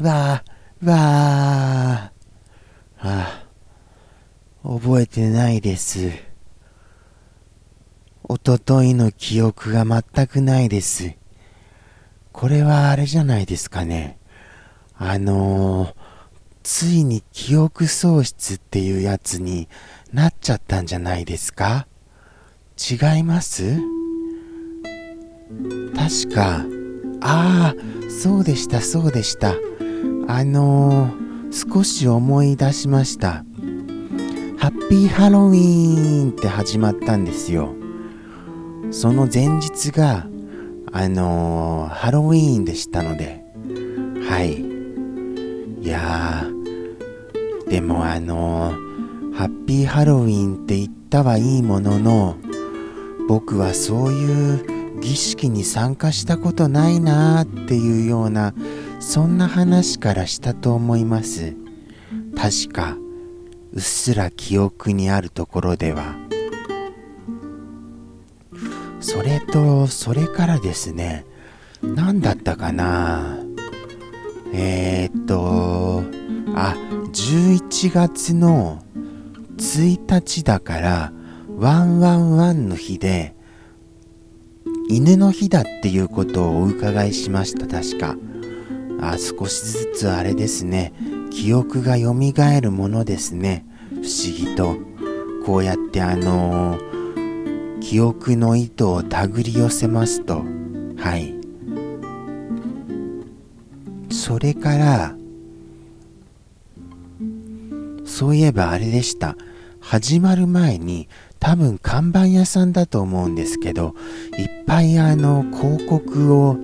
わー、わー。あ、覚えてないです。おとといの記憶が全くないです。これはあれじゃないですかね。あのー、ついに記憶喪失っていうやつになっちゃったんじゃないですか？違います？確か、ああ、そうでした、そうでした。あのー、少し思い出しました。ハッピーハロウィーンって始まったんですよ。その前日が、あのー、ハロウィーンでしたので、はい。いやー、でもあのー、ハッピーハロウィーンって言ったはいいものの、僕はそういう儀式に参加したことないなーっていうような、そんな話からしたと思います。確か、うっすら記憶にあるところでは。それと、それからですね、何だったかなえー、っと、あ、11月の1日だから、ワンワンワンの日で、犬の日だっていうことをお伺いしました、確か。あ、少しずつあれですね、記憶が蘇るものですね。不思議と。こうやってあのー記憶の糸を手繰り寄せますと、はい。それから、そういえばあれでした。始まる前に多分看板屋さんだと思うんですけど、いっぱいあの広告を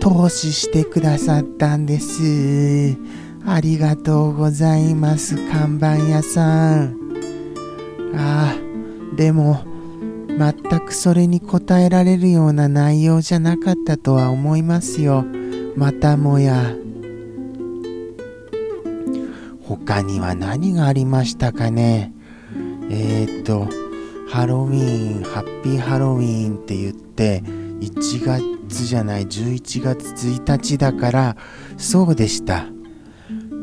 投資してくださったんです。ありがとうございます、看板屋さん。ああ、でも、全くそれに応えられるような内容じゃなかったとは思いますよ。またもや。他には何がありましたかねえー、っと、ハロウィーン、ハッピーハロウィーンって言って、1月じゃない、11月1日だから、そうでした。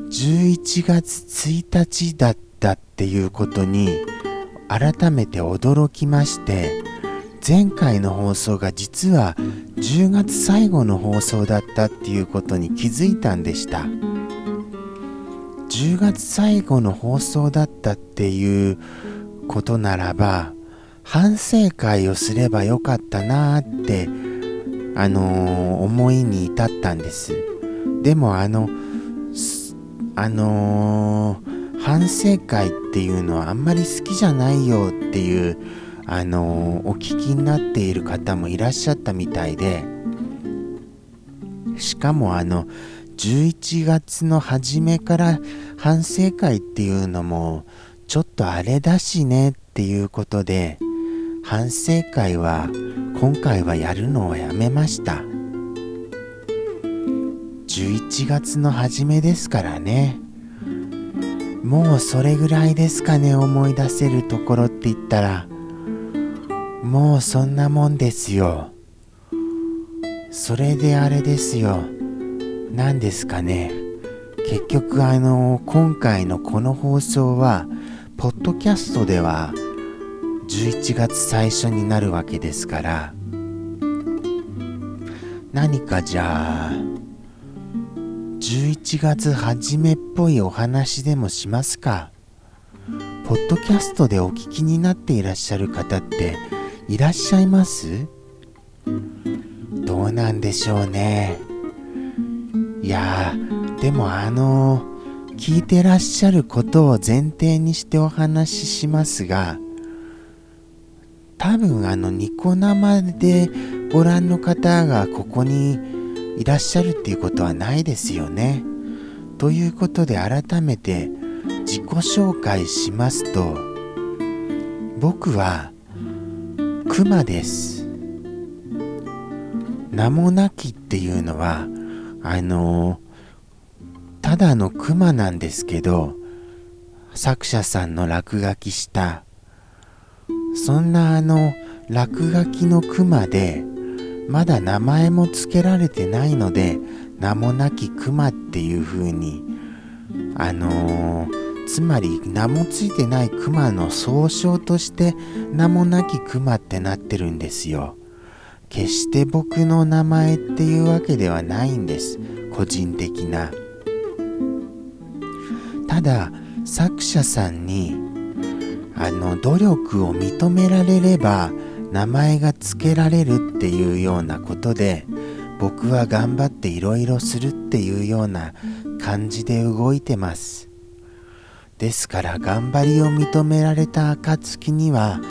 11月1日だったっていうことに、改めて驚きまして、前回の放送が実は10月最後の放送だったっていうことに気づいたんでした。10月最後の放送だったっていうことならば反省会をすればよかったなーってあのー思いに至ったんです。でもあのあのー反省会っていうのはあんまり好きじゃないよっていうあのーお聞きになっている方もいらっしゃったみたいでしかもあの11月の初めから反省会っていうのもちょっとあれだしねっていうことで反省会は今回はやるのをやめました。11月の初めですからね。もうそれぐらいですかね思い出せるところって言ったら。もうそんなもんですよ。それであれですよ。何ですかね。結局あの今回のこの放送はポッドキャストでは11月最初になるわけですから何かじゃあ11月初めっぽいお話でもしますか？ポッドキャストでお聞きになっていらっしゃる方っていらっしゃいます？どうなんでしょうね。いやでもあの聞いてらっしゃることを前提にしてお話ししますが多分あのニコ生でご覧の方がここにいらっしゃるっていうことはないですよね。ということで改めて自己紹介しますと僕はクマです。名もなきっていうのはあのただのクマなんですけど作者さんの落書きしたそんなあの落書きのクマでまだ名前も付けられてないので名もなきクマっていう風にあのーつまり名もついてないクマの総称として名もなきクマってなってるんですよ。決して僕の名前っていうわけではないんです個人的な。ただ作者さんにあの努力を認められれば名前が付けられるっていうようなことで僕は頑張っていろいろするっていうような感じで動いてます。ですから頑張りを認められた暁には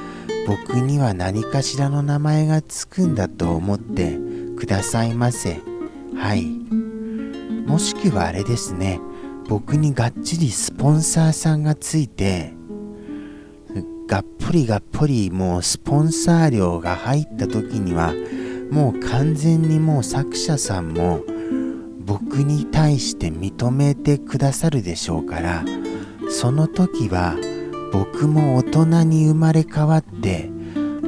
僕には何かしらの名前がつくんだと思ってくださいませ。はい。もしくはあれですね。僕にがっちりスポンサーさんがついてがっぽりがっぽりもうスポンサー料が入った時にはもう完全にもう作者さんも僕に対して認めてくださるでしょうからその時は僕も大人に生まれ変わって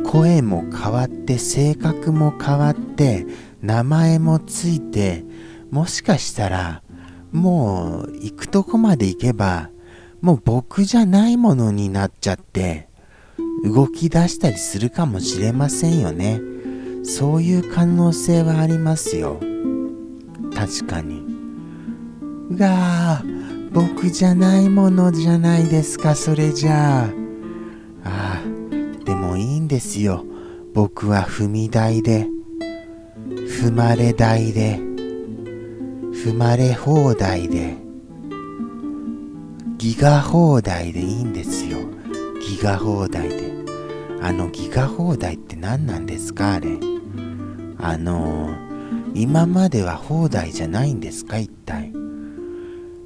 声も変わって性格も変わって名前もついてもしかしたらもう行くとこまで行けばもう僕じゃないものになっちゃって動き出したりするかもしれませんよね。そういう可能性はありますよ。確かに。うわー僕じゃないものじゃないですかそれじゃああ。あでもいいんですよ。僕は踏み台で。踏まれ台で。踏まれ放題で。ギガ放題でいいんですよ。ギガ放題で。あのギガ放題って何なんですかあれ。あのー、今までは放題じゃないんですか一体。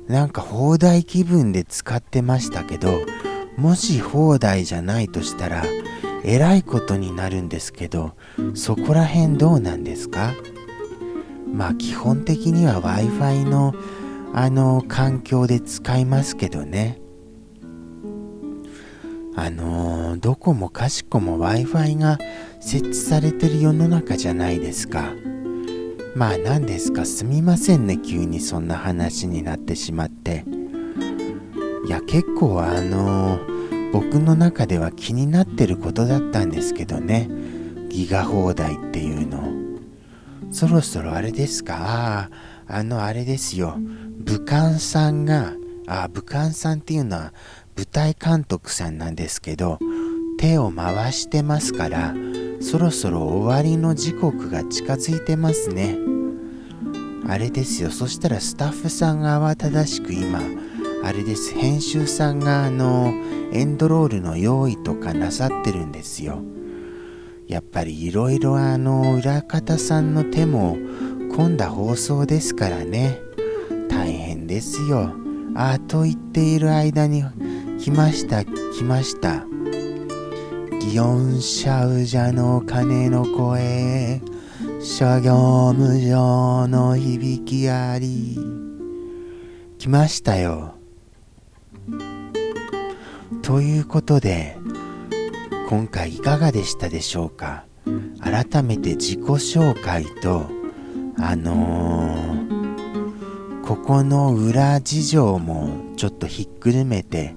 なんか放題気分で使ってましたけどもし放題じゃないとしたらえらいことになるんですけどそこら辺どうなんですか？まあ基本的には Wi-Fi のあの環境で使いますけどね。あのー、どこもかしこも Wi-Fi が設置されてる世の中じゃないですか。まあ何ですか？すみませんね急にそんな話になってしまって。いや結構あのー、僕の中では気になってることだったんですけどね。ギガ放題っていうの。そろそろあれですか？ああのあれですよ。武漢さんがあ武漢さんっていうのは舞台監督さんなんですけど手を回してますからそろそろ終わりの時刻が近づいてますね。あれですよ。そしたらスタッフさんが慌ただしく今あれです。編集さんがあのエンドロールの用意とかなさってるんですよ。やっぱりいろいろあの裏方さんの手も込んだ放送ですからね。大変ですよ。あと言っている間に来ました来ました。祇園シャウジャの鐘の声諸行無常の響きあり来ましたよ。ということで今回いかがでしたでしょうか？改めて自己紹介とあのー、ここの裏事情もちょっとひっくるめて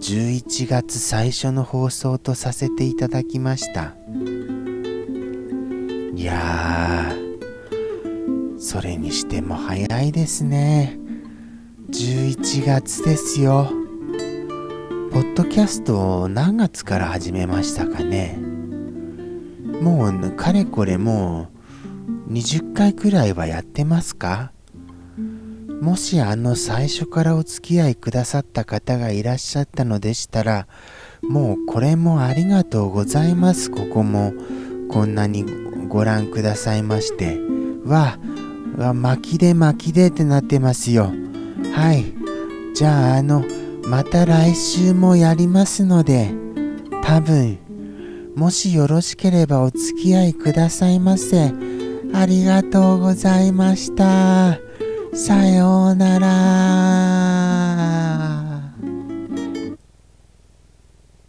11月最初の放送とさせていただきました。いやーそれにしても早いですね。11月ですよ。ポッドキャストを何月から始めましたかね。もうかれこれもう20回くらいはやってますか？もしあの最初からお付き合いくださった方がいらっしゃったのでしたらもうこれもありがとうございますここもこんなにご覧くださいましてわわ巻きで巻きでってなってますよはいじゃああのまた来週もやりますので、多分、もしよろしければお付き合いくださいませ。ありがとうございました。さようなら。